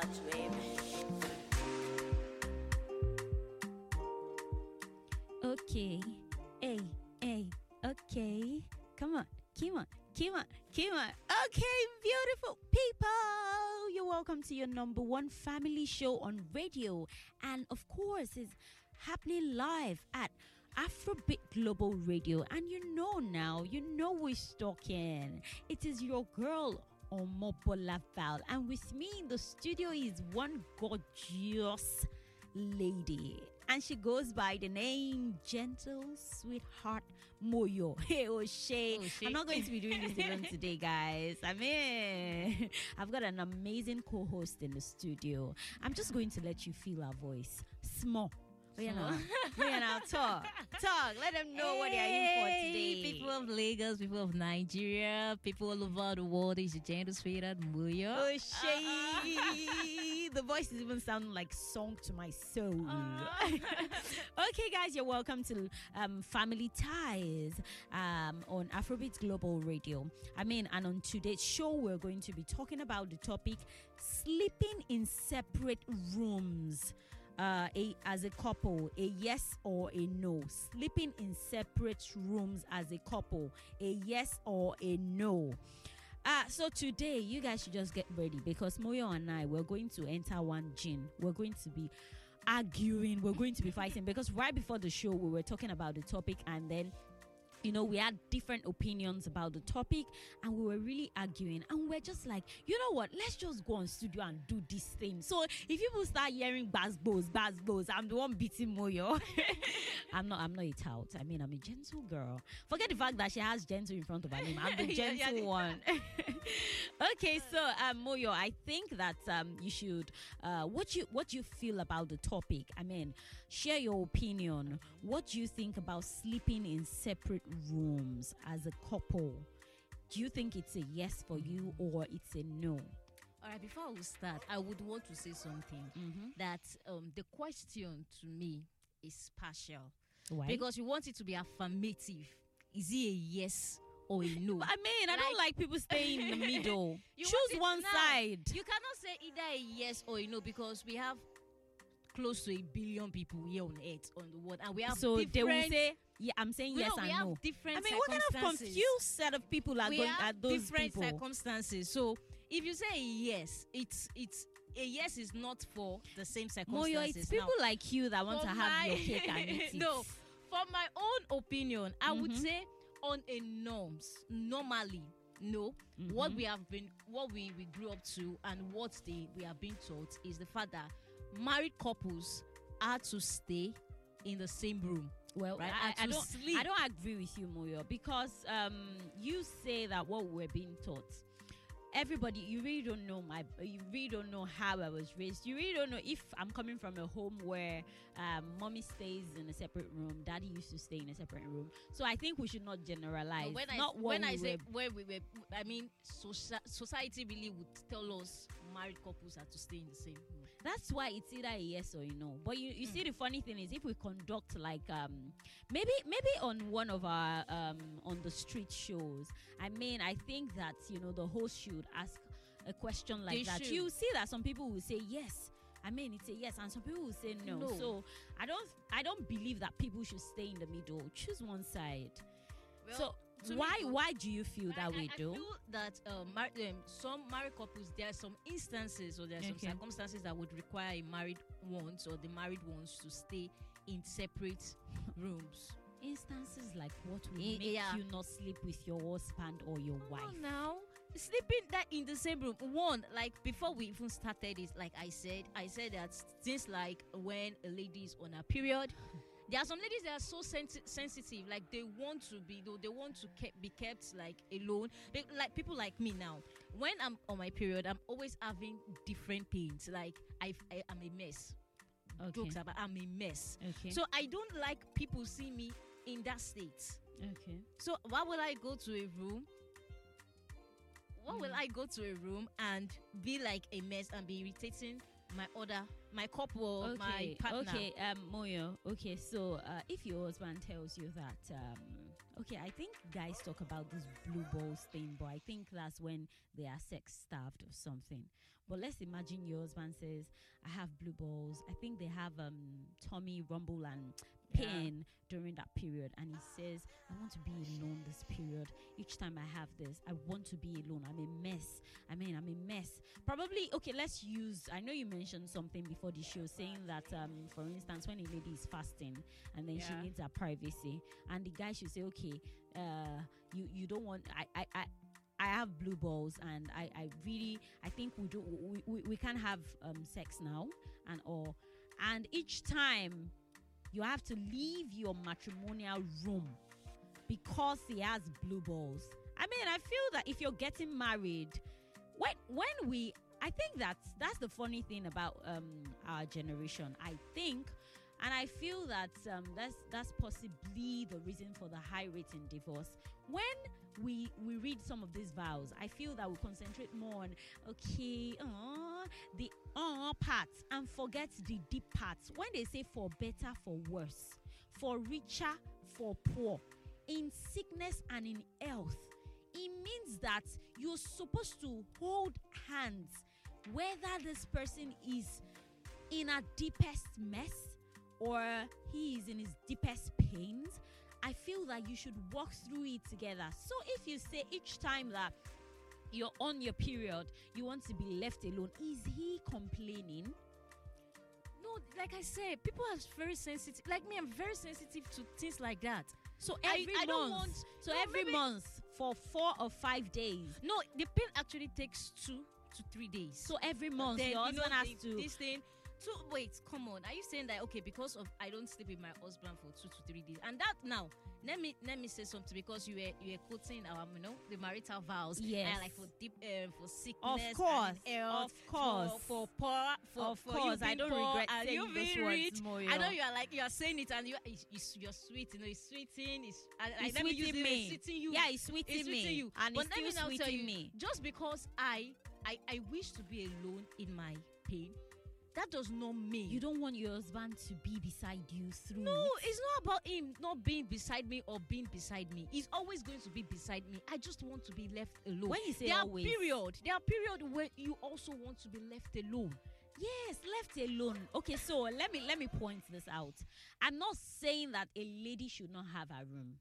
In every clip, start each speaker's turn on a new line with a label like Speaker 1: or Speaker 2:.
Speaker 1: touch, baby.
Speaker 2: Okay. Hey, hey, okay. Come on, come on, come on, come on. Okay, beautiful people. You're welcome to your number one family show on radio. And of course, it's happening live at Afrobeat Global Radio. And you know now, you know we're talking. It is your girl. Omobola Val, and with me in the studio is one gorgeous lady, and she goes by the name Gentle Sweetheart Moyo. Hey, O'Shea.
Speaker 3: Oh, O'Shea.
Speaker 2: I'm not going to be doing this alone today, guys. I mean, I've got an amazing co host in the studio. I'm just going to let you feel her voice. Small. Oh, you know, you know, talk, talk. Let them know what they're in for today.
Speaker 3: People of Lagos, people of Nigeria, people all over the world. It's your gentle sweetheart Moyo.
Speaker 2: Oh, Shay. the voice is even sounding like song to my soul. okay, guys, you're welcome to um, Family Ties um, on Afrobeat Global Radio. I mean, and on today's show, we're going to be talking about the topic sleeping in separate rooms. Uh, a, as a couple, a yes or a no. Sleeping in separate rooms as a couple, a yes or a no. Ah, so today you guys should just get ready because Moyo and I we're going to enter one gym. We're going to be arguing, we're going to be fighting because right before the show we were talking about the topic and then you know, we had different opinions about the topic and we were really arguing. And we're just like, you know what? Let's just go on studio and do this thing. So if people start hearing bass bows, bass bows, I'm the one beating Moyo. I'm not I'm not a tout. I mean I'm a gentle girl. Forget the fact that she has gentle in front of her name. I'm the gentle
Speaker 3: yeah.
Speaker 2: one. okay, so um Moyo, I think that um you should uh what you what you feel about the topic. I mean, share your opinion. What do you think about sleeping in separate rooms as a couple? Do you think it's a yes for you or it's a no?
Speaker 3: All right, before we start, I would want to say something
Speaker 2: Mm-hmm.
Speaker 3: that um, the question to me is partial
Speaker 2: Why?
Speaker 3: because you want it to be affirmative. Is it a yes or a no?
Speaker 2: I mean, I don't
Speaker 3: Like-
Speaker 2: like people staying in the middle. Choose one
Speaker 3: now.
Speaker 2: side.
Speaker 3: You cannot say either a yes or a no because we have close to a billion people here on earth on the world, and we have
Speaker 2: so they will say, yeah, I'm saying yes
Speaker 3: we
Speaker 2: and
Speaker 3: have
Speaker 2: no.
Speaker 3: different
Speaker 2: I mean, what kind of confused set of people are
Speaker 3: we
Speaker 2: going at those
Speaker 3: different
Speaker 2: people?
Speaker 3: circumstances. So if you say yes, it's it's a yes is not for the same circumstances.
Speaker 2: Moyo, it's
Speaker 3: Now,
Speaker 2: people like you that want
Speaker 3: for
Speaker 2: to have your
Speaker 3: my-
Speaker 2: cake and eat it.
Speaker 3: no, for my own opinion, I would
Speaker 2: Mhm.
Speaker 3: say on a norms normally. No, what
Speaker 2: Mhm.
Speaker 3: we have been, what we, we grew up to, and what they we have been taught is the fact that married couples are to stay in the same room.
Speaker 2: Well,
Speaker 3: Right,
Speaker 2: I, I don't.
Speaker 3: sleep.
Speaker 2: I don't agree with you, Moyo, because um, you say that what we're being taught. Everybody, you really don't know my. You really don't know how I was raised. You really don't know if I'm coming from a home where um, mommy stays in a separate room, daddy used to stay in a separate room. So I think we should not generalize.
Speaker 3: But when I
Speaker 2: not what
Speaker 3: when I
Speaker 2: we
Speaker 3: say
Speaker 2: were-
Speaker 3: where we were, I mean soci- society really would tell us married couples are to stay in the same room.
Speaker 2: That's why it's either a yes or a no. But you, you
Speaker 3: Mm.
Speaker 2: see, the funny thing is, if we conduct like um maybe maybe on one of our um on the street shows, I mean, I think that you know the host should ask a question like
Speaker 3: They
Speaker 2: that.
Speaker 3: should.
Speaker 2: You see that some people will say yes. I mean, it's a yes, and some people will say no.
Speaker 3: No.
Speaker 2: So I don't I don't believe that people should stay in the middle. Choose one side. so
Speaker 3: to
Speaker 2: why
Speaker 3: though,
Speaker 2: why do you feel that
Speaker 3: I,
Speaker 2: way,
Speaker 3: I,
Speaker 2: though?
Speaker 3: I feel that um, mar- um, some married couples, there are some instances or there are some
Speaker 2: Okay.
Speaker 3: circumstances that would require a married ones or the married ones to stay in separate rooms.
Speaker 2: Instances like what will make you not sleep with your husband or your wife?
Speaker 3: now, sleeping that in the same room. One, like before we even started this, like I said, I said that things like when a lady is on a period. There are some ladies that are so sensi- sensitive, like they want to be, though they want to kept, be kept like alone. They, like people like me now, when I'm on my period, I'm always having different pains. Like I, I am a mess.
Speaker 2: Okay.
Speaker 3: Jokes about I'm a mess.
Speaker 2: Okay.
Speaker 3: So I don't like people see me in that state.
Speaker 2: okay.
Speaker 3: So why will I go to a room? Why will
Speaker 2: Mm.
Speaker 3: I go to a room and be like a mess and be irritating my other my couple my partner.
Speaker 2: Okay, um, Moyo. Okay, so uh, if your husband tells you that, um, okay, I think guys talk about this blue balls thing, but I think that's when they are sex starved or something. But let's imagine your husband says, "I have blue balls." I think they have um tummy rumble and
Speaker 3: Yeah.
Speaker 2: pain during that period, and he says, "I want to be alone this period. Each time I have this, I want to be alone. I'm a mess. I mean, I'm a mess. Probably okay. Let's use. I know you mentioned something before the show, saying that, um, for instance, when a lady is fasting and then she needs her privacy, and the guy should say, "Okay, uh, you you don't want. I I I." I have blue balls, and I, I really I think we do we, we, we can have um, sex now and all. And each time you have to leave your matrimonial room because he has blue balls. I mean, I feel that if you're getting married, when when we, I think that's that's the funny thing about um our generation. I think, and I feel that um that's that's possibly the reason for the high rate in divorce. When we we read some of these vows, I feel that we concentrate more on okay, uh, the uh parts and forget the deep parts. When they say for better, for worse, for richer, for poor, in sickness and in health, it means that you're supposed to hold hands whether this person is in a deepest mess or he is in his deepest pains. I feel that you should walk through it together. So if you say each time that you're on your period, you want to be left alone, is he complaining?
Speaker 3: No, like I said, people are very sensitive. Like me, I'm very sensitive to things like that.
Speaker 2: So every
Speaker 3: I
Speaker 2: month,
Speaker 3: don't want-
Speaker 2: so
Speaker 3: no,
Speaker 2: every
Speaker 3: maybe-
Speaker 2: month for four or five days.
Speaker 3: No, the pain actually takes two to three days.
Speaker 2: So every month,
Speaker 3: then
Speaker 2: your
Speaker 3: you know
Speaker 2: has to.
Speaker 3: this thing. So wait, come on. Are you saying that okay because of I don't sleep with my husband for two to three days? And that now, let me let me say something because you were you were quoting our you know the marital vows.
Speaker 2: Yes.
Speaker 3: And like for deep um, for sickness.
Speaker 2: Of course,
Speaker 3: health,
Speaker 2: of course.
Speaker 3: For, for poor. For,
Speaker 2: of
Speaker 3: for
Speaker 2: course, I don't
Speaker 3: poor
Speaker 2: regret saying
Speaker 3: you
Speaker 2: those words,
Speaker 3: rich.
Speaker 2: Moyo.
Speaker 3: I know you are like you are saying it and you it's, it's, you're sweet. You know, it's sweeting. It's I, I,
Speaker 2: It's
Speaker 3: let me
Speaker 2: sweeting
Speaker 3: it,
Speaker 2: me.
Speaker 3: It's sweeting you.
Speaker 2: Yeah, it's sweeting
Speaker 3: It's
Speaker 2: me,
Speaker 3: you.
Speaker 2: and
Speaker 3: but
Speaker 2: it's
Speaker 3: let me now tell you,
Speaker 2: me.
Speaker 3: just because I, I I wish to be alone in my pain, that does not mean
Speaker 2: You don't want your husband to be beside you through.
Speaker 3: No,
Speaker 2: it.
Speaker 3: it's not about him not being beside me or being beside me. He's always going to be beside me. I just want to be left alone.
Speaker 2: When you say
Speaker 3: there are
Speaker 2: always,
Speaker 3: period, there are period where you also want to be left alone.
Speaker 2: yes, left alone. Okay, so let me let me point this out. I'm not saying that a lady should not have a room.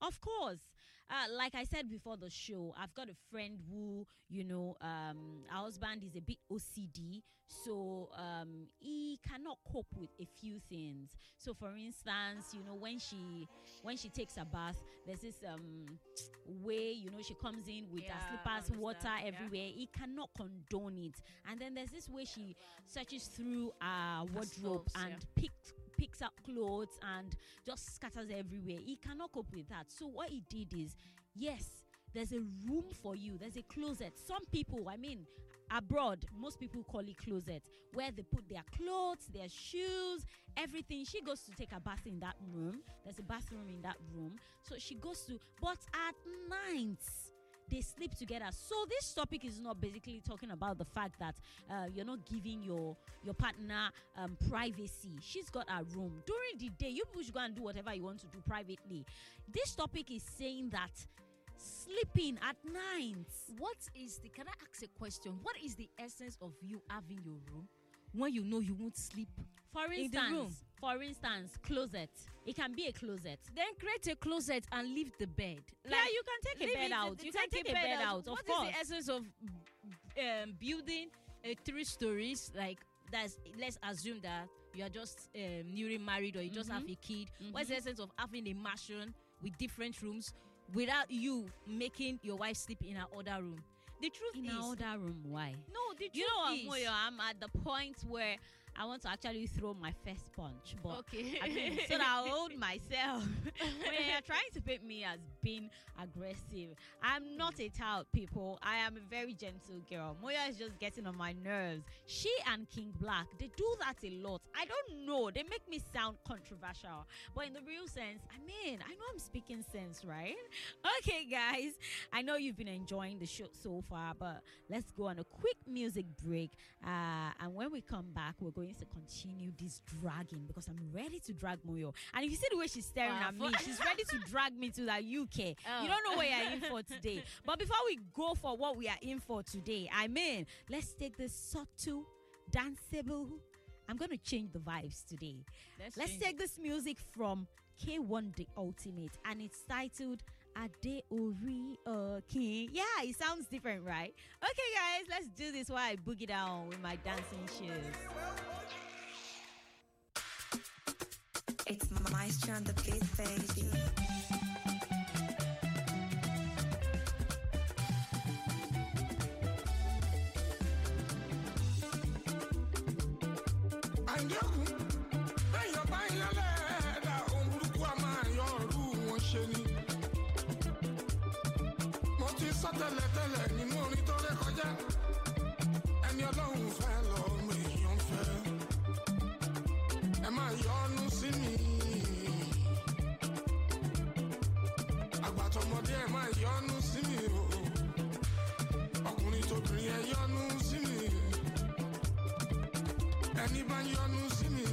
Speaker 2: Of course, uh, like I said before the show, I've got a friend who, you know, um, her husband is a bit OCD, so um, he cannot cope with a few things. So, for instance, you know, when she when she takes a bath, there's this um way, you know, she comes in with
Speaker 3: Yeah,
Speaker 2: her slippers, water
Speaker 3: understand, yeah.
Speaker 2: everywhere. He cannot condone it. And then there's this way she searches through our wardrobe and
Speaker 3: yeah.
Speaker 2: picks picks up clothes and just scatters everywhere. He cannot cope with that. So what he did is, yes, there's a room for you. There's a closet. Some people, I mean, abroad, most people call it closet, where they put their clothes, their shoes, everything. She goes to take a bath in that room. There's a bathroom in that room. So she goes to, but at night they sleep together. So this topic is not basically talking about the fact that uh, you're not giving your your partner um, privacy. She's got a room during the day. You people should go and do whatever you want to do privately. This topic is saying that sleeping at night.
Speaker 3: What is the? Can I ask a question? What is the essence of you having your room when you know you won't sleep?
Speaker 2: For
Speaker 3: In the
Speaker 2: instance,
Speaker 3: room.
Speaker 2: For instance, closet. It can be a closet.
Speaker 3: Then create a closet and leave the bed.
Speaker 2: yeah, you can take a bed
Speaker 3: it-
Speaker 2: out. You can take a bed out. Of
Speaker 3: What is
Speaker 2: course.
Speaker 3: the essence of um, building a three stories like that's let's assume that you are just um, newly married or you just have
Speaker 2: Mhm.
Speaker 3: a kid what's the essence of having a mansion with different rooms without you making your wife sleep in her other room the truth is
Speaker 2: in
Speaker 3: is
Speaker 2: another room? Why?
Speaker 3: no the truth
Speaker 2: You know what,
Speaker 3: is
Speaker 2: Moyo? I'm at the point where I want to actually throw my first punch, but
Speaker 3: Okay.
Speaker 2: I mean, so that I'll hold myself. when you're trying to paint me as being aggressive, I'm not a tout, people. I am a very gentle girl. Moyo is just getting on my nerves. She and King Black, they do that a lot. I don't know. They make me sound controversial, but in the real sense, I mean, I know I'm speaking sense, right? Okay, guys. I know you've been enjoying the show so far, but let's go on a quick music break. Uh, and when we come back, we're going to continue this dragging because I'm ready to drag Moyo. And if you see the way she's staring
Speaker 3: Wow,
Speaker 2: at me, she's ready to drag me to the UK.
Speaker 3: Oh.
Speaker 2: You don't know what you're in for today. But before we go for what we are in for today, I mean, let's take this subtle, danceable. I'm going to change the vibes today. Let's
Speaker 3: change
Speaker 2: take this music from K1 De Ultimate and it's titled Ade Ori Okin. Yeah, it sounds different, right? Okay, guys, let's do this while I boogie down with my dancing shoes.
Speaker 1: It's Maestro on the beat, baby.
Speaker 4: Mo ti sọ tẹ́lẹ̀tẹ́lẹ̀ nínú orin tó ré kọjá. Ẹni ọlọ́run fẹ́ lọ́mọ èèyàn fẹ́. Ẹ máa yọnu sí mi. àgbàtọ̀mọdé ẹ máa yọnu sí mi o. Ọkùnrin tóbìnrin ẹ yọnu sí mi. Ẹni bá yọnu sí mi.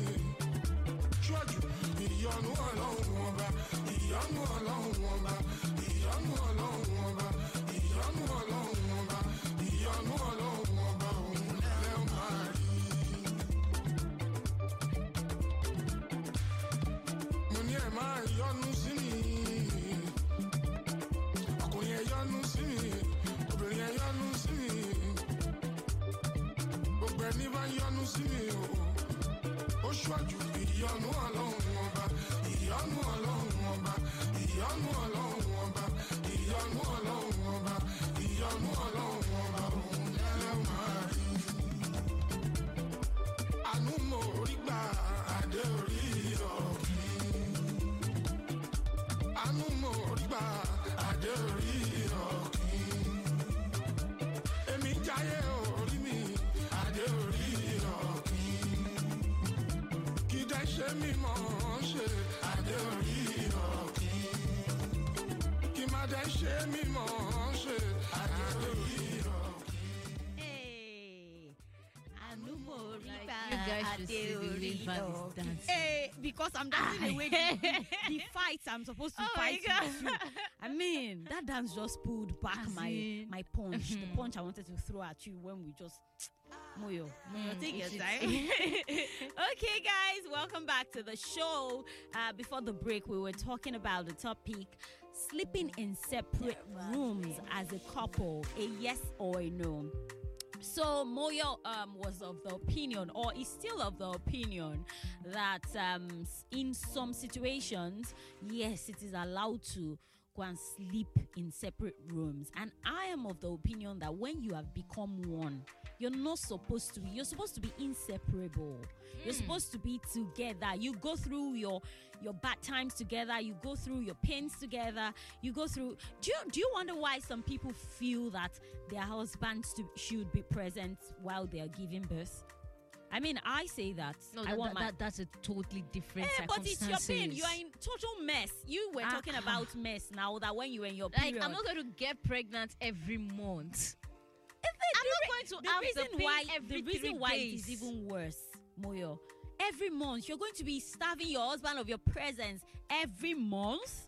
Speaker 4: Ṣọ́ọ̀jù ìyọnu ọlọ́run ọba ẹni bá yọnu sí mi o ó ṣọ́jú ìyọnu ọlọ́run ọba ìyọnu ọlọ́run ọba ìyọnu ọlọ́run ọba ìyọnu ọlọ́run ọba ìyọnu ọlọ́run ọba òun lẹ́lẹ́ máa rí. àánú mo rí gbà adé orí ọ̀gbìn. àánú mo rí gbà adé orí dẹ́ ṣe mí mọ̀ ọ́n ṣe adé orí ọ̀gbìn. kí má dẹ́ ṣe mí mọ̀ ọ́n ṣe adé orí ọ̀gbìn.
Speaker 2: Anumo
Speaker 3: Like,
Speaker 2: Riba
Speaker 3: you guys should see the way
Speaker 2: Ade
Speaker 3: Val is
Speaker 2: Ori.
Speaker 3: dancing.
Speaker 2: Hey, because I'm dancing away the, the fights I'm supposed to
Speaker 3: Oh
Speaker 2: fight
Speaker 3: God.
Speaker 2: with you. I mean, that dance just pulled back
Speaker 3: As
Speaker 2: my my punch, the
Speaker 3: Mhm.
Speaker 2: punch I wanted to throw at you when we just Moyo, Moyo,
Speaker 3: Mm,
Speaker 2: take your time. okay, guys, welcome back to the show. Uh, before the break, we were talking about the topic sleeping in separate rooms as a couple, a yes or a no. So Moyo um, was of the opinion, or is still of the opinion, that um, in some situations, yes, it is allowed to go and sleep in separate rooms. And I am of the opinion that when you have become one, you're not supposed to be. You're supposed to be inseparable. You're supposed to be together. You go through your your bad times together. You go through your pains together. You go through. Do you do you wonder why some people feel that their husbands to, should be present while they are giving birth? I mean, I say that.
Speaker 3: No,
Speaker 2: I
Speaker 3: that,
Speaker 2: want
Speaker 3: that,
Speaker 2: my.
Speaker 3: that, that's a totally different
Speaker 2: Eh, but it's your pain. You are in total mess. You were
Speaker 3: Ah,
Speaker 2: talking
Speaker 3: ah.
Speaker 2: about mess now. That when you were in your
Speaker 3: like
Speaker 2: period.
Speaker 3: I'm not going to get pregnant every month. Going to
Speaker 2: the reason why
Speaker 3: every
Speaker 2: the reason why
Speaker 3: days.
Speaker 2: it is even worse, Moyo. Every month you're going to be starving your husband of your presence every month.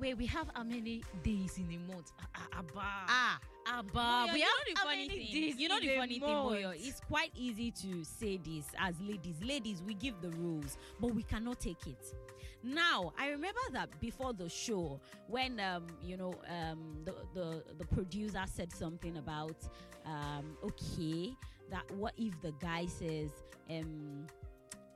Speaker 3: Wait, we have how many days in a month? Ah, ah, Abba.
Speaker 2: Ah,
Speaker 3: Abba.
Speaker 2: Moyo,
Speaker 3: we
Speaker 2: you
Speaker 3: have
Speaker 2: know the
Speaker 3: how
Speaker 2: funny
Speaker 3: many
Speaker 2: thing.
Speaker 3: days
Speaker 2: You know the funny thing, Moyo. It's quite easy to say this as ladies. Ladies, we give the rules, but we cannot take it. Now, I remember that before the show, when um, you know, um, the the the producer said something about um, okay, that what if the guy says um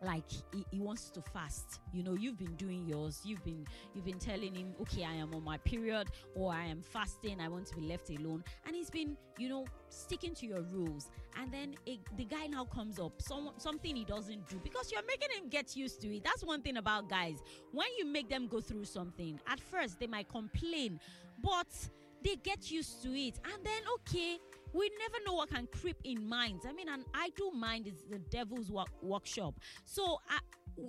Speaker 2: like he, he wants to fast. You know you've been doing yours. You've been you've been telling him okay i am on my period or i am fasting. I want to be left alone. And he's been you know sticking to your rules. And then a, the guy now comes up. Some, something he doesn't do. Because you're making him get used to it. That's one thing about guys. When you make them go through something at first they might complain. But they get used to it. And then okay we never know what can creep in minds. I mean an idle mind is the devil's work- workshop. So I,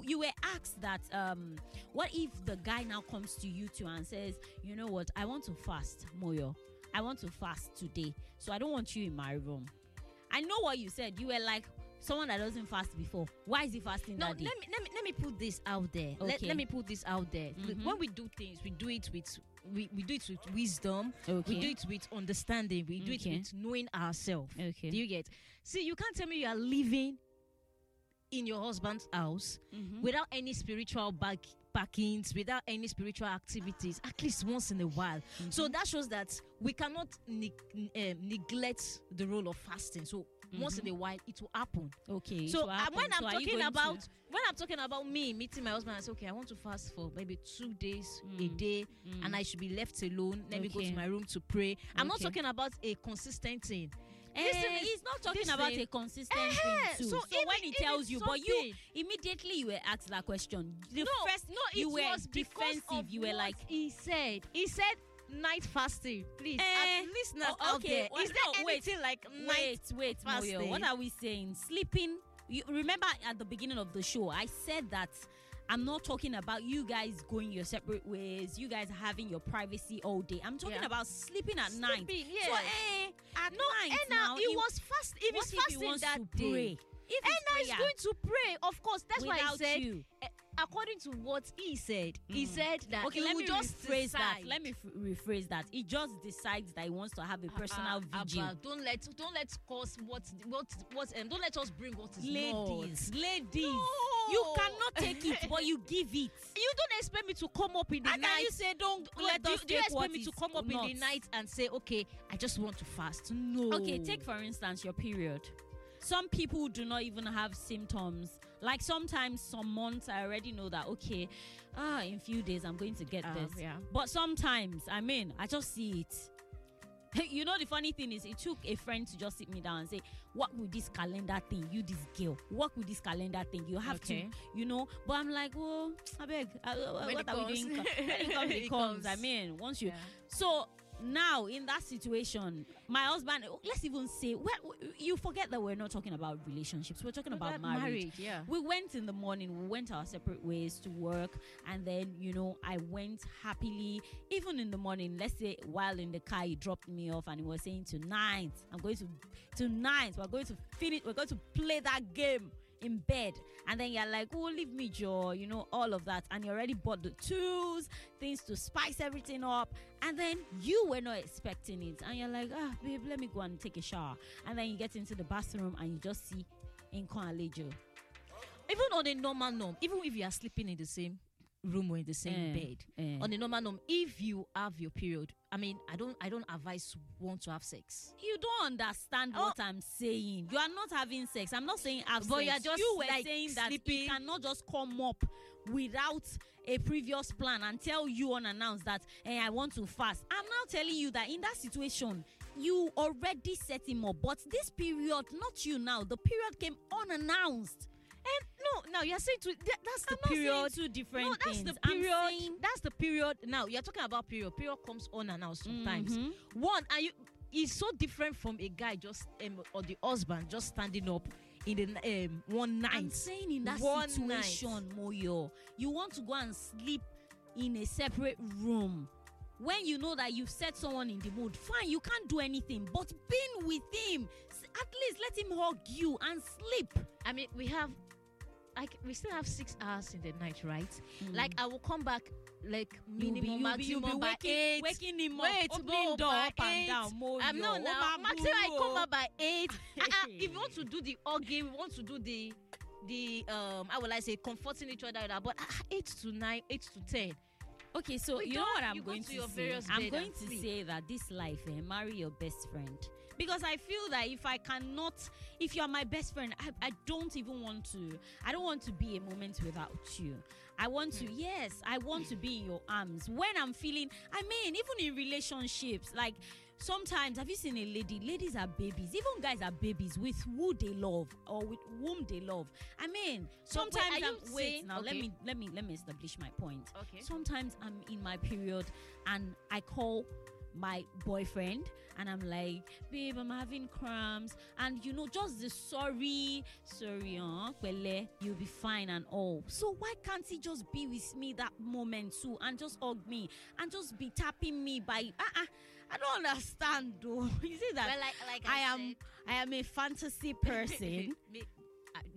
Speaker 2: you were asked that um what if the guy now comes to you too and says you know what? I want to fast moyo. I want to fast today. So i don't want you in my room. I know what you said. You were like someone that doesn't fast before. Why is he fasting
Speaker 3: No,
Speaker 2: that
Speaker 3: let me let me let me put this out there. Let,
Speaker 2: Okay.
Speaker 3: let me put this out there.
Speaker 2: Mhm.
Speaker 3: When we do things, we do it with we, we do it with wisdom.
Speaker 2: okay
Speaker 3: We do it with understanding. We do
Speaker 2: Okay.
Speaker 3: it with knowing ourselves.
Speaker 2: okay
Speaker 3: Do you get? See, you can't tell me you are living in your husband's house
Speaker 2: Mhm.
Speaker 3: without any spiritual back backings, without any spiritual activities, at least once in a while. So
Speaker 2: Mhm.
Speaker 3: that shows that we cannot neg- um, neglect the role of fasting. So once in a while, it will happen.
Speaker 2: okay
Speaker 3: So uh, when? I'm
Speaker 2: So
Speaker 3: talking
Speaker 2: going to-
Speaker 3: about when I'm talking about me meeting my husband, I say, okay, I want to fast for maybe two days a
Speaker 2: Mm.
Speaker 3: day,
Speaker 2: Mm.
Speaker 3: and I should be left alone. Let me go to my room to pray. I'm not talking about a consistent thing.
Speaker 2: Eh,
Speaker 3: This thing is-
Speaker 2: he's not talking about
Speaker 3: thing-
Speaker 2: a consistent
Speaker 3: Eh,
Speaker 2: thing too. So,
Speaker 3: if
Speaker 2: when he tells you, but you immediately you were asked that question. The
Speaker 3: no,
Speaker 2: first
Speaker 3: no,
Speaker 2: you
Speaker 3: it
Speaker 2: were defensive. You were like,
Speaker 3: he said. He said night fasting. Please,
Speaker 2: Eh,
Speaker 3: at listeners
Speaker 2: oh,
Speaker 3: out
Speaker 2: okay,
Speaker 3: there,
Speaker 2: well,
Speaker 3: is there
Speaker 2: no, wait,
Speaker 3: anything like night?
Speaker 2: wait, wait, Moyo.
Speaker 3: fasting.
Speaker 2: What are we saying? Sleeping. You remember at the beginning of the show, I said that. I'm not talking about you guys going your separate ways, you guys having your privacy all day. I'm talking
Speaker 3: Yeah.
Speaker 2: about sleeping at night.
Speaker 3: Sleeping,
Speaker 2: So, eh, at
Speaker 3: no,
Speaker 2: night
Speaker 3: and now he- was fast. If
Speaker 2: if he
Speaker 3: fasting
Speaker 2: wants
Speaker 3: that
Speaker 2: to
Speaker 3: day,
Speaker 2: pray? If it's
Speaker 3: he's going to pray. Of course, that's why I said.
Speaker 2: you.
Speaker 3: eh, according to what he said, he
Speaker 2: Mm.
Speaker 3: said that
Speaker 2: okay
Speaker 3: he
Speaker 2: let me
Speaker 3: just
Speaker 2: rephrase that let me f- rephrase that he just decides that he wants to have a personal
Speaker 3: ah,
Speaker 2: vigil
Speaker 3: Abba, don't let don't let cause what what what and don't let us bring what is
Speaker 2: ladies
Speaker 3: not.
Speaker 2: ladies
Speaker 3: No.
Speaker 2: you cannot take it but you give it
Speaker 3: You don't expect me to come up in the
Speaker 2: how
Speaker 3: night.
Speaker 2: can you say don't
Speaker 3: No,
Speaker 2: let
Speaker 3: do,
Speaker 2: us
Speaker 3: you- do you expect me to come up in the night and say, okay, I just want to fast? No.
Speaker 2: okay take for instance your period some people do not even have symptoms like sometimes some months i already know that okay ah in few days i'm going to get
Speaker 3: Um,
Speaker 2: this
Speaker 3: yeah.
Speaker 2: But sometimes, I mean, I just see it. you know, the funny thing is, it took a friend to just sit me down and say, What with this calendar thing? You, this girl, work with this calendar thing. You have
Speaker 3: Okay.
Speaker 2: to, you know. But I'm like, Oh, I beg, uh, uh, what are we doing? when it comes, it
Speaker 3: It
Speaker 2: comes. I mean, once you.
Speaker 3: Yeah.
Speaker 2: So now, in that situation, my husband, let's even say, well, you forget that we're not talking about relationships, we're talking about marriage.
Speaker 3: yeah.
Speaker 2: We went in the morning, we went our separate ways to work, and then, you know, I went happily, even in the morning. Let's say while in the car, he dropped me off and he was saying, Tonight, I'm going to, tonight, we're going to finish, we're going to play that game in bed. And then you're like, Oh, leave me, Joe, you know, all of that. And you already bought the tools, things to spice everything up. And then you were not expecting it. And you're like, Ah, babe, let me go and take a shower. And then you get into the bathroom and you just see Alejo.
Speaker 3: Even on a normal norm, even if you are sleeping in the same room or in the same
Speaker 2: Eh,
Speaker 3: bed,
Speaker 2: eh.
Speaker 3: on a normal norm, if you have your period, I mean, I don't, I don't advise one to have sex.
Speaker 2: you don't understand
Speaker 3: Oh.
Speaker 2: what I'm saying. You are not having sex. I'm not saying have
Speaker 3: But
Speaker 2: sex.
Speaker 3: you are just,
Speaker 2: you were
Speaker 3: like,
Speaker 2: saying that
Speaker 3: sleeping.
Speaker 2: it cannot just come up without a previous plan and tell you unannounced that hey, I want to fast. I'm now telling you that in that situation, you already set him up. But this period, not you now, the period came unannounced.
Speaker 3: And now you're saying to that, that's the
Speaker 2: I'm not
Speaker 3: period.
Speaker 2: two different
Speaker 3: No, that's
Speaker 2: things.
Speaker 3: the
Speaker 2: I'm
Speaker 3: period.
Speaker 2: saying-
Speaker 3: That's the period. Now you're talking about period. Period comes unannounced sometimes.
Speaker 2: Mhm.
Speaker 3: One, and you is so different from a guy just um, or the husband just standing up in the um, one night.
Speaker 2: I'm saying in that
Speaker 3: One
Speaker 2: situation, Moyo, you want to go and sleep in a separate room. When you know that you've set someone in the mood, fine, you can't do anything. But being with him, at least let him hug you and sleep.
Speaker 3: I mean, we have like we still have six hours in the night, right?
Speaker 2: Mm.
Speaker 3: Like I will come back like
Speaker 2: You'll
Speaker 3: minimum
Speaker 2: you'll be- you'll
Speaker 3: maximum
Speaker 2: be
Speaker 3: by
Speaker 2: waking,
Speaker 3: eight.
Speaker 2: waking him
Speaker 3: Wait,
Speaker 2: up, opening
Speaker 3: no,
Speaker 2: door up and
Speaker 3: eight.
Speaker 2: down. Moyo,
Speaker 3: I'm not now. Maximum I come back by eight. Ah, ah, if you want to do the hugging, we want to do the the um how will I say comforting each other, but ah, eight to nine, eight to ten.
Speaker 2: Okay, so
Speaker 3: We
Speaker 2: you know what I'm
Speaker 3: you go
Speaker 2: going
Speaker 3: to
Speaker 2: to
Speaker 3: your
Speaker 2: say? I'm going to
Speaker 3: sleep.
Speaker 2: say that this life, eh, marry your best friend. Because I feel that if I cannot, if you are my best friend, I, I don't even want to. I don't want to be a moment without you. I want to, hmm. yes, I want to be in your arms when I'm feeling. I mean, even in relationships, like sometimes have you seen a lady? Ladies are babies. Even guys are babies with who they love or with whom they love. I mean,
Speaker 3: So wait,
Speaker 2: sometimes
Speaker 3: are
Speaker 2: I'm, wait
Speaker 3: saying-
Speaker 2: now. Let me let me let me establish my point.
Speaker 3: Okay.
Speaker 2: Sometimes I'm in my period and I call my boyfriend and I'm like, babe, I'm having cramps. And you know, just the sorry, sorry, uh, pele, you'll be fine and all. So why can't he just be with me that moment too and just hug me and just be tapping me by uh, uh, I don't understand though. you see that
Speaker 3: Well, like, like
Speaker 2: I
Speaker 3: I,
Speaker 2: am I am a fantasy person.
Speaker 3: Me-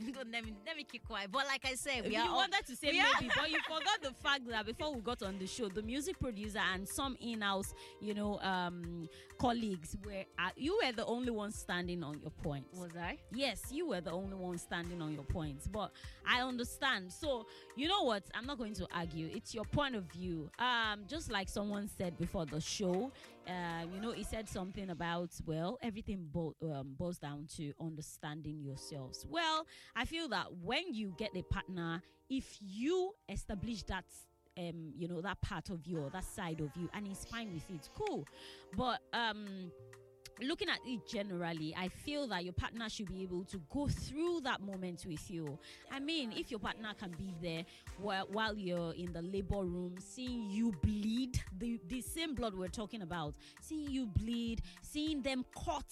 Speaker 3: Let me let me keep quiet. But like I said, we
Speaker 2: you
Speaker 3: are all,
Speaker 2: wanted to say maybe, but you forgot the fact that before we got on the show, the music producer and some in-house, you know, um, colleagues were uh, you were the only one standing on your points.
Speaker 3: was I?
Speaker 2: Yes, you were the only one standing on your points, but I understand. So you know what? I'm not going to argue. It's your point of view. Um, just like someone said before the show, um, you know, said something about well, everything bo- um, boils down to understanding yourselves. Well, I feel that when you get a partner, if you establish that. Um, you know that part of you or that side of you, and he's fine with it. Cool, but um, looking at it generally, I feel that your partner should be able to go through that moment with you. I mean, if your partner can be there while, while you're in the labor room, seeing you bleed, the, the same blood we're talking about, seeing you bleed, seeing them cut.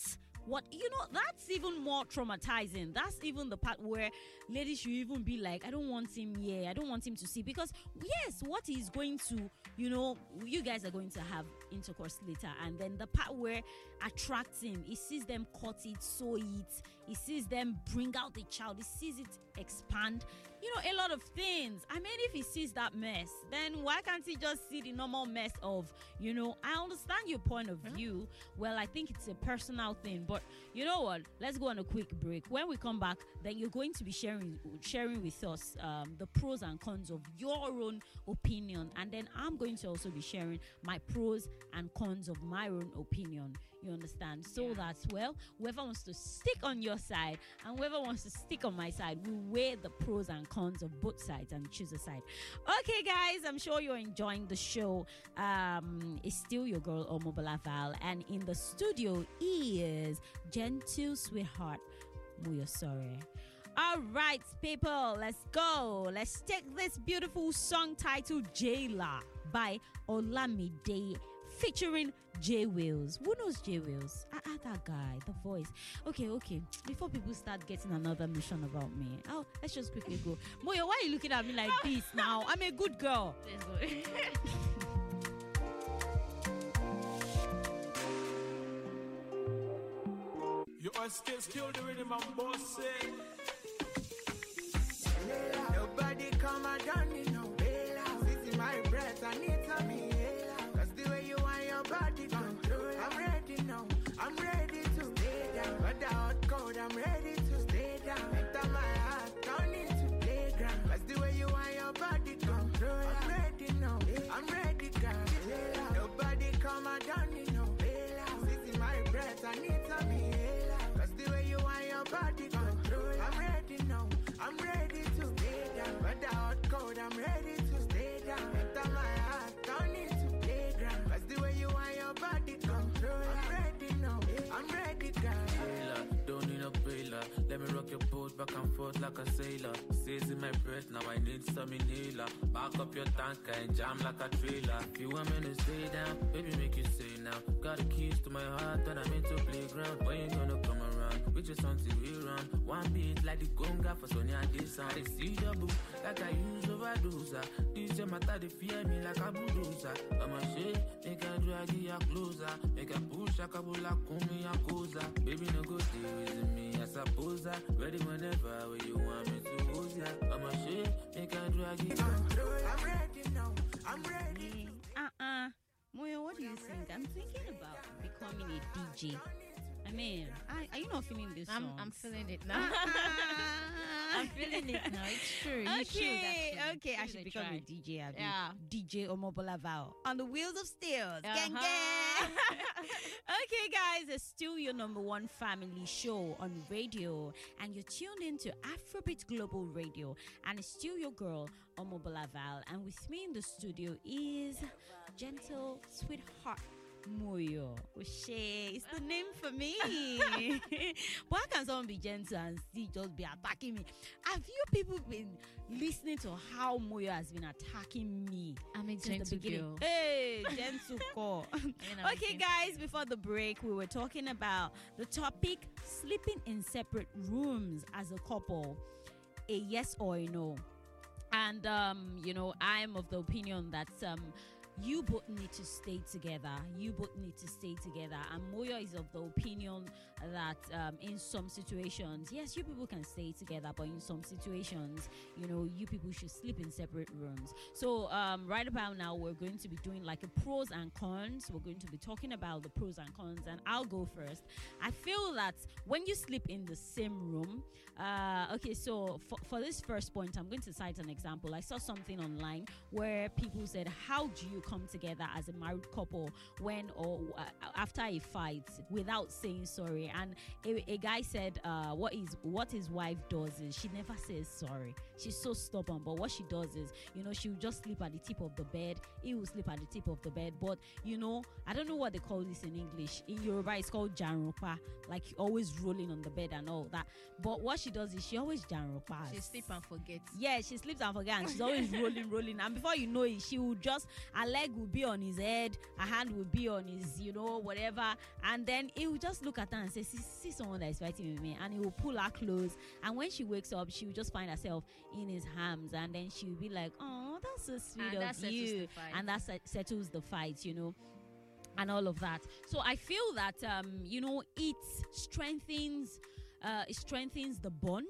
Speaker 2: What you know, that's even more traumatizing. That's even the part where ladies should even be like, I don't want him here, I don't want him to see. Because, yes, what he's going to, you know, you guys are going to have intercourse later, and then the part where attracts him. He sees them cut it, sew it. He sees them bring out the child. He sees it expand. You know, a lot of things. I mean, if he sees that mess, then why can't he just see the normal mess of, you know, I understand your point of view. Well, I think it's a personal thing, but you know what? Let's go on a quick break. When we come back, then you're going to be sharing sharing with us um, the pros and cons of your own opinion, and then I'm going to also be sharing my pros and cons of my own opinion. You understand? So
Speaker 3: Yeah.
Speaker 2: that well, whoever wants to stick on your side and whoever wants to stick on my side, we weigh the pros and cons of both sides and choose a side. Okay, guys, I'm sure you're enjoying the show. Um, it's still your girl Omobola Val, and in the studio is gentle sweetheart Moyo Sorry. All right, people, let's go. Let's take this beautiful song titled Jailer by Olamide featuring Jaywillz. Who knows Jaywillz? Ah, ah, that guy, the voice. Okay, okay. Before people start getting another mission about me, oh, let's just quickly go. Moyo, why are you looking at me like this now? I'm a good girl.
Speaker 3: Let's go.
Speaker 4: You always kill, kill the rhythm and boss it. Nobody come and done it no This is my breath, I need some inhaler. Body control. I'm ready now, I'm ready to lay down. But hot cold, I'm ready
Speaker 5: back and forth like a sailor. In my breath, now I need some inhaler. Back up your tanker and jam like a trailer. If you want me to stay down, baby, make you say now. Got the keys to my heart that I'm into playground. When you gonna come around? We just to we run. One beat like the conga for Sonia sound. I see double like I use overdose. ah. This your matter, they fear me like a bulldozer. I'm a shit, make a drag you closer. Make a push, a like me a. Baby, no go stay with me, I suppose that. Ready whenever where you want me to hold ya. I'm a shit, make a drag you
Speaker 4: Control, I'm ready now, I'm ready.
Speaker 2: Uh uh Moyo, what do you think? I'm thinking about becoming a DJ. I I mean, are, are you not feeling this
Speaker 3: I'm,
Speaker 2: song?
Speaker 3: I'm feeling it now. I'm feeling it now. It's true. You should
Speaker 2: Okay,
Speaker 3: actually.
Speaker 2: okay. I should become
Speaker 3: try.
Speaker 2: a DJ. Abi.
Speaker 3: Yeah.
Speaker 2: DJ Omobola Val on the wheels of steel. Gang,
Speaker 3: Uh-huh.
Speaker 2: gang. okay, guys, it's still your number one family show on radio, and you're tuned into Afrobeat Global Radio, and it's still your girl Omobola Val, and with me in the studio is gentle sweetheart. Moyo. Oshe. It's the name for me. Why can someone be gentle and still just be attacking me? Have you people been listening to how Moyo has been attacking me
Speaker 3: I'm a
Speaker 2: the
Speaker 3: gentle
Speaker 2: beginning?
Speaker 3: girl.
Speaker 2: Hey, gentle call.
Speaker 3: I mean, I'm a
Speaker 2: Okay, guys, before the break, we were talking about the topic sleeping in separate rooms as a couple. A yes or a no. And, um, you know, I'm of the opinion that um, you both need to stay together. You both need to stay together. And Moyo is of the opinion that um, in some situations, yes, you people can stay together, but in some situations, you know, you people should sleep in separate rooms. So, um, right about now, we're going to be doing like a pros and cons. We're going to be talking about the pros and cons, and I'll go first. I feel that when you sleep in the same room, uh, okay, so for, for this first point, I'm going to cite an example. I saw something online where people said, How do you come together as a married couple when or uh, after a fight without saying sorry? And a, a guy said, uh, what, is, what his wife does is she never says sorry. She's so stubborn, but what she does is, you know, she'll just sleep at the tip of the bed. He will sleep at the tip of the bed. But, you know, I don't know what they call this in English. In Yoruba, it's called janropa, like always rolling on the bed and all that. But what she does is she always janropa.
Speaker 3: She sleep and forget.
Speaker 2: Yeah, she sleeps and forgets. And she's always rolling, rolling. And before you know it, she will just her leg will be on his head, her hand will be on his, you know, whatever. And then he will just look at her and say, see, see someone that is fighting with me. And he will pull her clothes And when she wakes up, she will just find herself in his arms. And then she will be like, Oh, that's so sweet
Speaker 3: And
Speaker 2: of you. And that set- settles the fight, you know and all of that. So I feel that um, you know it strengthens uh, it strengthens the bond.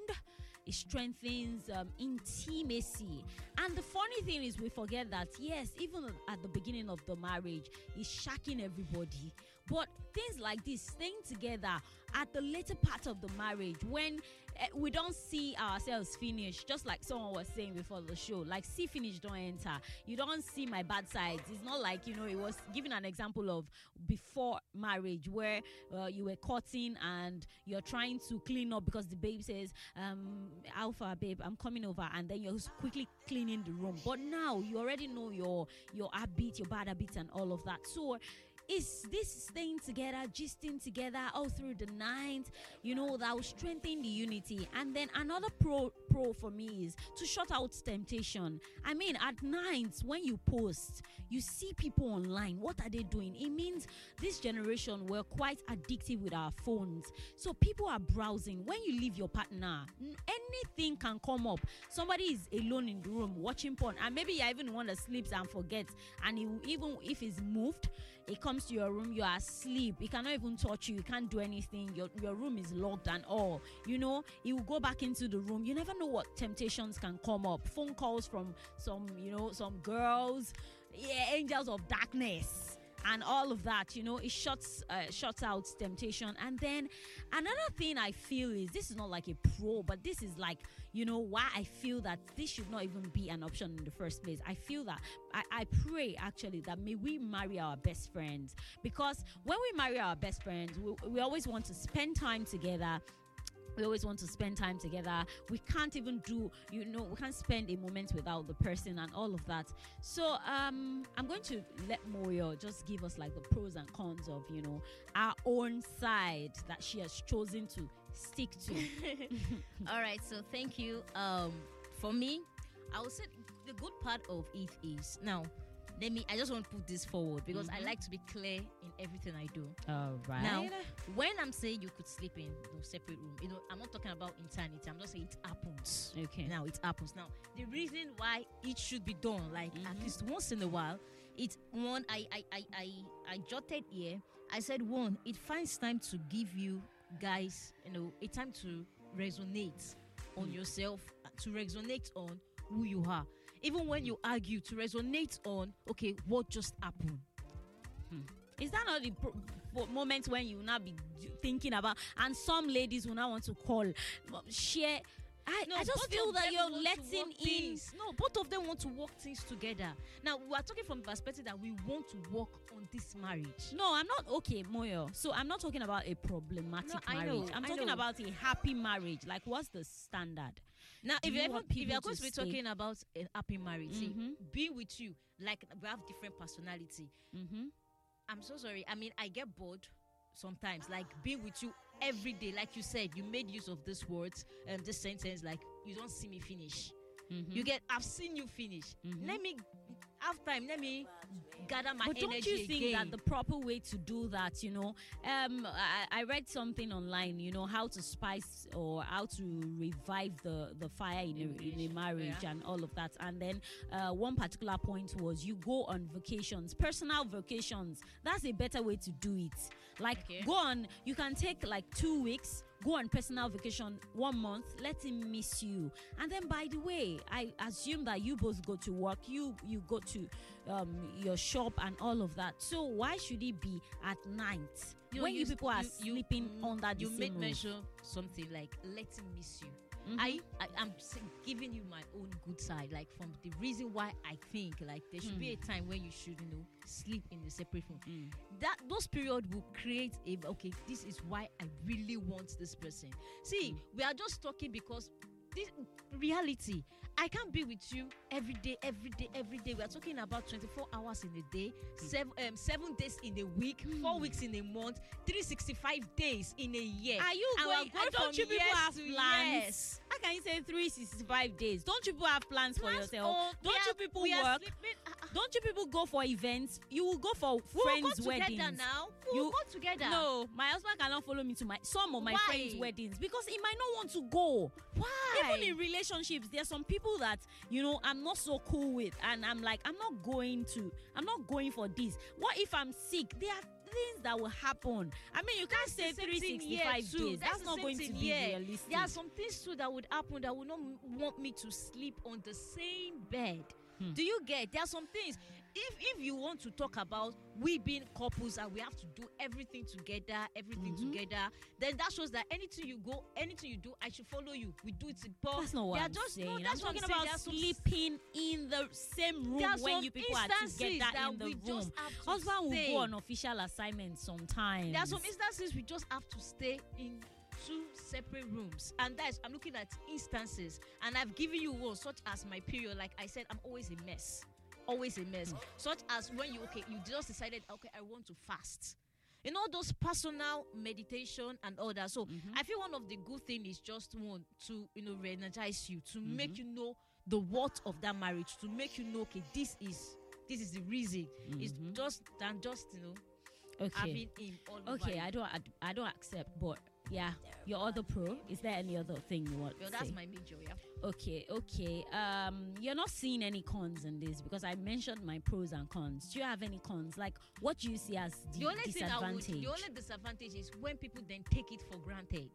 Speaker 2: It strengthens um, intimacy. And the funny thing is, we forget that, yes, even at the beginning of the marriage, it's shacking everybody. But things like this, staying together at the later part of the marriage, when we don't see ourselves finish, just like someone was saying before the show, like see finish, don't enter. You don't see my bad sides. It's not like, you know, it was giving an example of before marriage where uh, you were cutting and you're trying to clean up because the babe says, um, Alpha, babe, I'm coming over. And then you're quickly cleaning the room. But now you already know your, your habit, your bad habits, and all of that. So, is this staying together, gisting together all through the night, you know, that will strengthen the unity. And then another pro pro for me is to shut out temptation. I mean, at night when you post, you see people online. What are they doing? It means this generation we're quite addictive with our phones. So people are browsing. When you leave your partner, anything can come up. Somebody is alone in the room watching porn, and maybe you even one that sleeps and forgets, and he even if he's moved, it comes to your room, you are asleep. It cannot even touch you. You can't do anything. Your your room is locked and all. You know, he will go back into the room. You never know what temptations can come up. Phone calls from some, you know, some girls, yeah, angels of darkness and all of that you know it shuts uh, shuts out temptation. And then another thing i feel is this is not like a pro but this is like you know why i feel that this should not even be an option in the first place. I feel that i, I pray actually that may we marry our best friends. Because when we marry our best friends we, we always want to spend time together we always want to spend time together we can't even do you know we can't spend a moment without the person and all of that so um i'm going to let moyo just give us like the pros and cons of you know our own side that she has chosen to stick to
Speaker 3: All right, so thank you. Um, for me, I would say the good part of it is now. Let me. I just want to put this forward because I
Speaker 2: Mhm.
Speaker 3: like to be clear in everything I do.
Speaker 2: all right
Speaker 3: Now, when I'm saying you could sleep in no separate room, you know, I'm not talking about eternity. I'm just saying it happens.
Speaker 2: okay
Speaker 3: Now it happens. Now the reason why it should be done, like at
Speaker 2: Mhm.
Speaker 3: least once in a while, it's one I I I I, I jotted here. I said one, it finds time to give you guys, you know, a time to resonate on
Speaker 2: Mm.
Speaker 3: yourself, to resonate on who you are. Even when you argue, to resonate on okay, what just happened.
Speaker 2: is that not the pro- for moments when you will not be thinking about, and some ladies will not want to call, um, share. I, I just feel that you're letting in.
Speaker 3: things. No, both of them want to work things together. Now we are talking from the perspective that we want to work on this marriage.
Speaker 2: No, I'm not okay, Moyo. So I'm not talking about a problematic
Speaker 3: No, I
Speaker 2: marriage.
Speaker 3: know,
Speaker 2: I'm
Speaker 3: I
Speaker 2: talking
Speaker 3: know.
Speaker 2: about a happy marriage. Like, what's the standard?
Speaker 3: Now, if
Speaker 2: you
Speaker 3: you're even, if you're going to be
Speaker 2: stay?
Speaker 3: talking about a happy marriage, see,
Speaker 2: Mhm.
Speaker 3: being with you, like we have different personality.
Speaker 2: Mm-hmm.
Speaker 3: I'm so sorry. I mean, I get bored sometimes, like being with you every day. Like you said, you made use of this words, um, this sentence, like you don't see me finish.
Speaker 2: Mm-hmm.
Speaker 3: You get, I've seen you finish.
Speaker 2: Mhm.
Speaker 3: Let me have time. Let me gather my
Speaker 2: but don't you think
Speaker 3: again.
Speaker 2: that the proper way to do that, you know, um, I, I read something online, you know, how to spice or how to revive the the fire in a, in a marriage
Speaker 3: Yeah.
Speaker 2: and all of that. And then uh, one particular point was you go on vacations, personal vacations. That's a better way to do it. Like
Speaker 3: Okay.
Speaker 2: go on, you can take like two weeks. Go on personal vacation one month. Let him miss you, and then by the way, I assume that you both go to work. You you go to um, your shop and all of that. So why should it be at night
Speaker 3: You-
Speaker 2: when you,
Speaker 3: you-
Speaker 2: people are
Speaker 3: you-
Speaker 2: sleeping
Speaker 3: mm,
Speaker 2: under the
Speaker 3: you
Speaker 2: same
Speaker 3: made
Speaker 2: roof?
Speaker 3: mention something like let him miss you.
Speaker 2: Mhm.
Speaker 3: I, I am giving you my own good side, like from the reason why I think like there should be a time when you should you know sleep in a separate room.
Speaker 2: Mm.
Speaker 3: That those period will create a okay. This is why I really want this person. See, we are just talking because this reality. I can't be with you every day, every day, every day. We are talking about 24 hours in a day, seven um, seven days in a week, four weeks in a month, 365 days in a year.
Speaker 2: Are you
Speaker 3: And we
Speaker 2: going?
Speaker 3: are going
Speaker 2: don't
Speaker 3: from
Speaker 2: you people
Speaker 3: years
Speaker 2: have
Speaker 3: to
Speaker 2: plans?
Speaker 3: years.
Speaker 2: How can you say 365 days? Don't you people have plans, for yourself? Don't
Speaker 3: we
Speaker 2: you people
Speaker 3: we are
Speaker 2: work?
Speaker 3: sleeping-.
Speaker 2: Don't you people go for events? You will go for
Speaker 3: We will
Speaker 2: friends'
Speaker 3: go together now. We
Speaker 2: You-
Speaker 3: will go together.
Speaker 2: No, my husband cannot follow me to my some of my
Speaker 3: Why?
Speaker 2: friends' weddings because he might not want to go.
Speaker 3: Why?
Speaker 2: Even in relationships, there are some people that you know I'm not so cool with, and I'm like, I'm not going to, I'm not going for this. What if I'm sick? There are things that will happen. I mean, you can't
Speaker 3: That's
Speaker 2: say
Speaker 3: the same thing
Speaker 2: 365 days.
Speaker 3: That's
Speaker 2: That's, not going to be
Speaker 3: here.
Speaker 2: realistic.
Speaker 3: There are some things too that would happen that would not want me to sleep on the same bed.
Speaker 2: Hmm.
Speaker 3: Do you get? There are some things. If if you want to talk about we being couples and we have to do everything together, everything
Speaker 2: Mhm.
Speaker 3: together, then that shows that anything you go, anything you do, I should follow you. We do it. But
Speaker 2: That's not what
Speaker 3: they are
Speaker 2: I'm
Speaker 3: just,
Speaker 2: saying.
Speaker 3: No, that's
Speaker 2: talking
Speaker 3: I'm saying.
Speaker 2: about sleeping in the same room when
Speaker 3: some
Speaker 2: you people are together
Speaker 3: that
Speaker 2: in the
Speaker 3: we
Speaker 2: room.
Speaker 3: just have to
Speaker 2: Husband will go on official assignments sometimes.
Speaker 3: There are some instances we just have to stay in two separate rooms, and that's I'm looking at instances, and I've given you one such as my period. Like I said, I'm always a mess, always a mess. Such as when you okay, you just decided okay, I want to fast. You know those personal meditation and all that. So
Speaker 2: Mhm.
Speaker 3: I feel one of the good thing is just one to you know re-energize you, to
Speaker 2: Mm-hmm.
Speaker 3: make you know the worth of that marriage, to make you know okay, this is this is the reason. It's
Speaker 2: Mhm.
Speaker 3: just than just you know
Speaker 2: okay.
Speaker 3: having him all
Speaker 2: Okay. I don't, I, I don't accept, but yeah, your other pro. Is there any other thing you want?
Speaker 3: Well,
Speaker 2: to
Speaker 3: that's
Speaker 2: say?
Speaker 3: my major, yeah.
Speaker 2: Okay, okay. Um, you're not seeing any cons in this because I mentioned my pros and cons. Do you have any cons? Like, what do you see as the,
Speaker 3: The only thing I would,
Speaker 2: disadvantage?
Speaker 3: the only disadvantage is when people then take it for granted.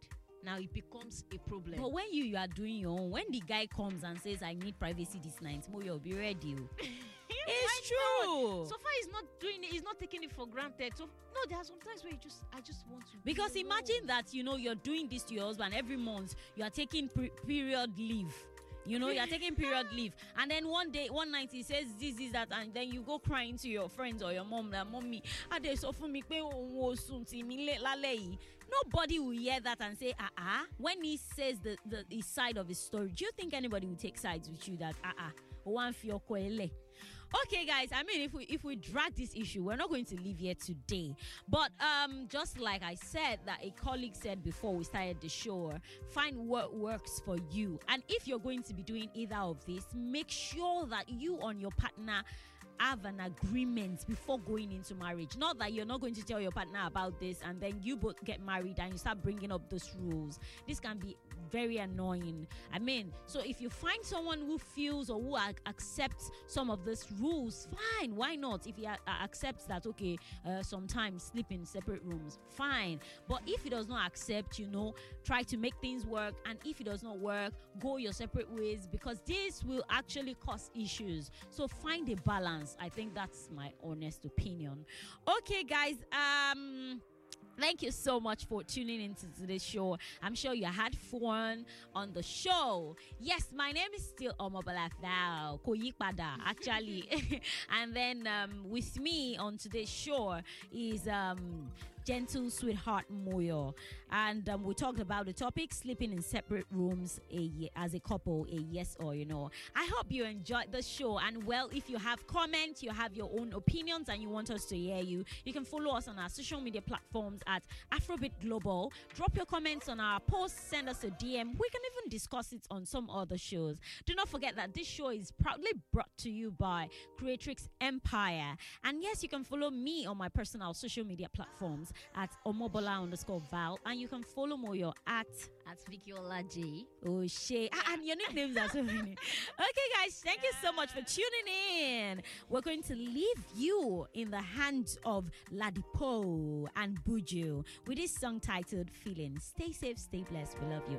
Speaker 3: Now it becomes a problem.
Speaker 2: but when you, you are doing your own, when the guy comes and says, "I need privacy this night," Mo, you'll be ready. it's true.
Speaker 3: so far, he's not doing it. He's not taking it for granted. So no, there are some times where you just, I just want to. be
Speaker 2: Because imagine that you know you're doing this to your husband every month. You are taking pre- period leave. You know, you're taking period leave, and then one day, one night, he says this, this, that, and then you go crying to your friends or your mom that, "Mommy, ah, they sọ fún mi pé òun ò sùn tì mí lé- lálẹ́ yìí." Nobody will hear that and say, "Ah ah." When he says the, the his side of his story, do you think anybody will take sides with you? That ah ah, one fi ọkọ ẹ lẹ̀? Okay, guys. I mean, if we if we drag this issue, we're not going to leave here today. But um, just like I said, that a colleague said before we started the show, find what works for you. And if you're going to be doing either of this, make sure that you and your partner have an agreement before going into marriage. Not that you're not going to tell your partner about this and then you both get married and you start bringing up those rules. This can be very annoying. I mean, so if you find someone who feels or who ac- accepts some of these rules, fine. Why not? If he a- accepts that, okay, uh, sometimes sleep in separate rooms, fine. But if he does not accept, you know, try to make things work. And if it does not work, go your separate ways because this will actually cause issues. So find a balance. I think that's my honest opinion. Okay, guys. Um. Thank you so much for tuning into today's show. I'm sure you had fun on the show. Yes, my name is still Omobola Thao, Koyipada, actually. and then um, with me on today's show is um, Gentle Sweetheart Moyo. And um, we talked about the topic sleeping in separate rooms a, as a couple, a yes or you know. I hope you enjoyed the show. And well, if you have comments, you have your own opinions, and you want us to hear you, you can follow us on our social media platforms at Afrobeat Global. Drop your comments on our post, send us a DM. We can even discuss it on some other shows. Do not forget that this show is proudly brought to you by Creatrix Empire. And yes, you can follow me on my personal social media platforms at Omobola underscore Val. And you can follow Moyo at
Speaker 3: At Vicky Olaji.
Speaker 2: O'Shea. Ah, and your nicknames are so many. Okay, guys, thank you so much for tuning in. We're going to leave you in the hands of Ladipoe and Buju with this song titled Feeling. Stay safe, stay blessed. We love you.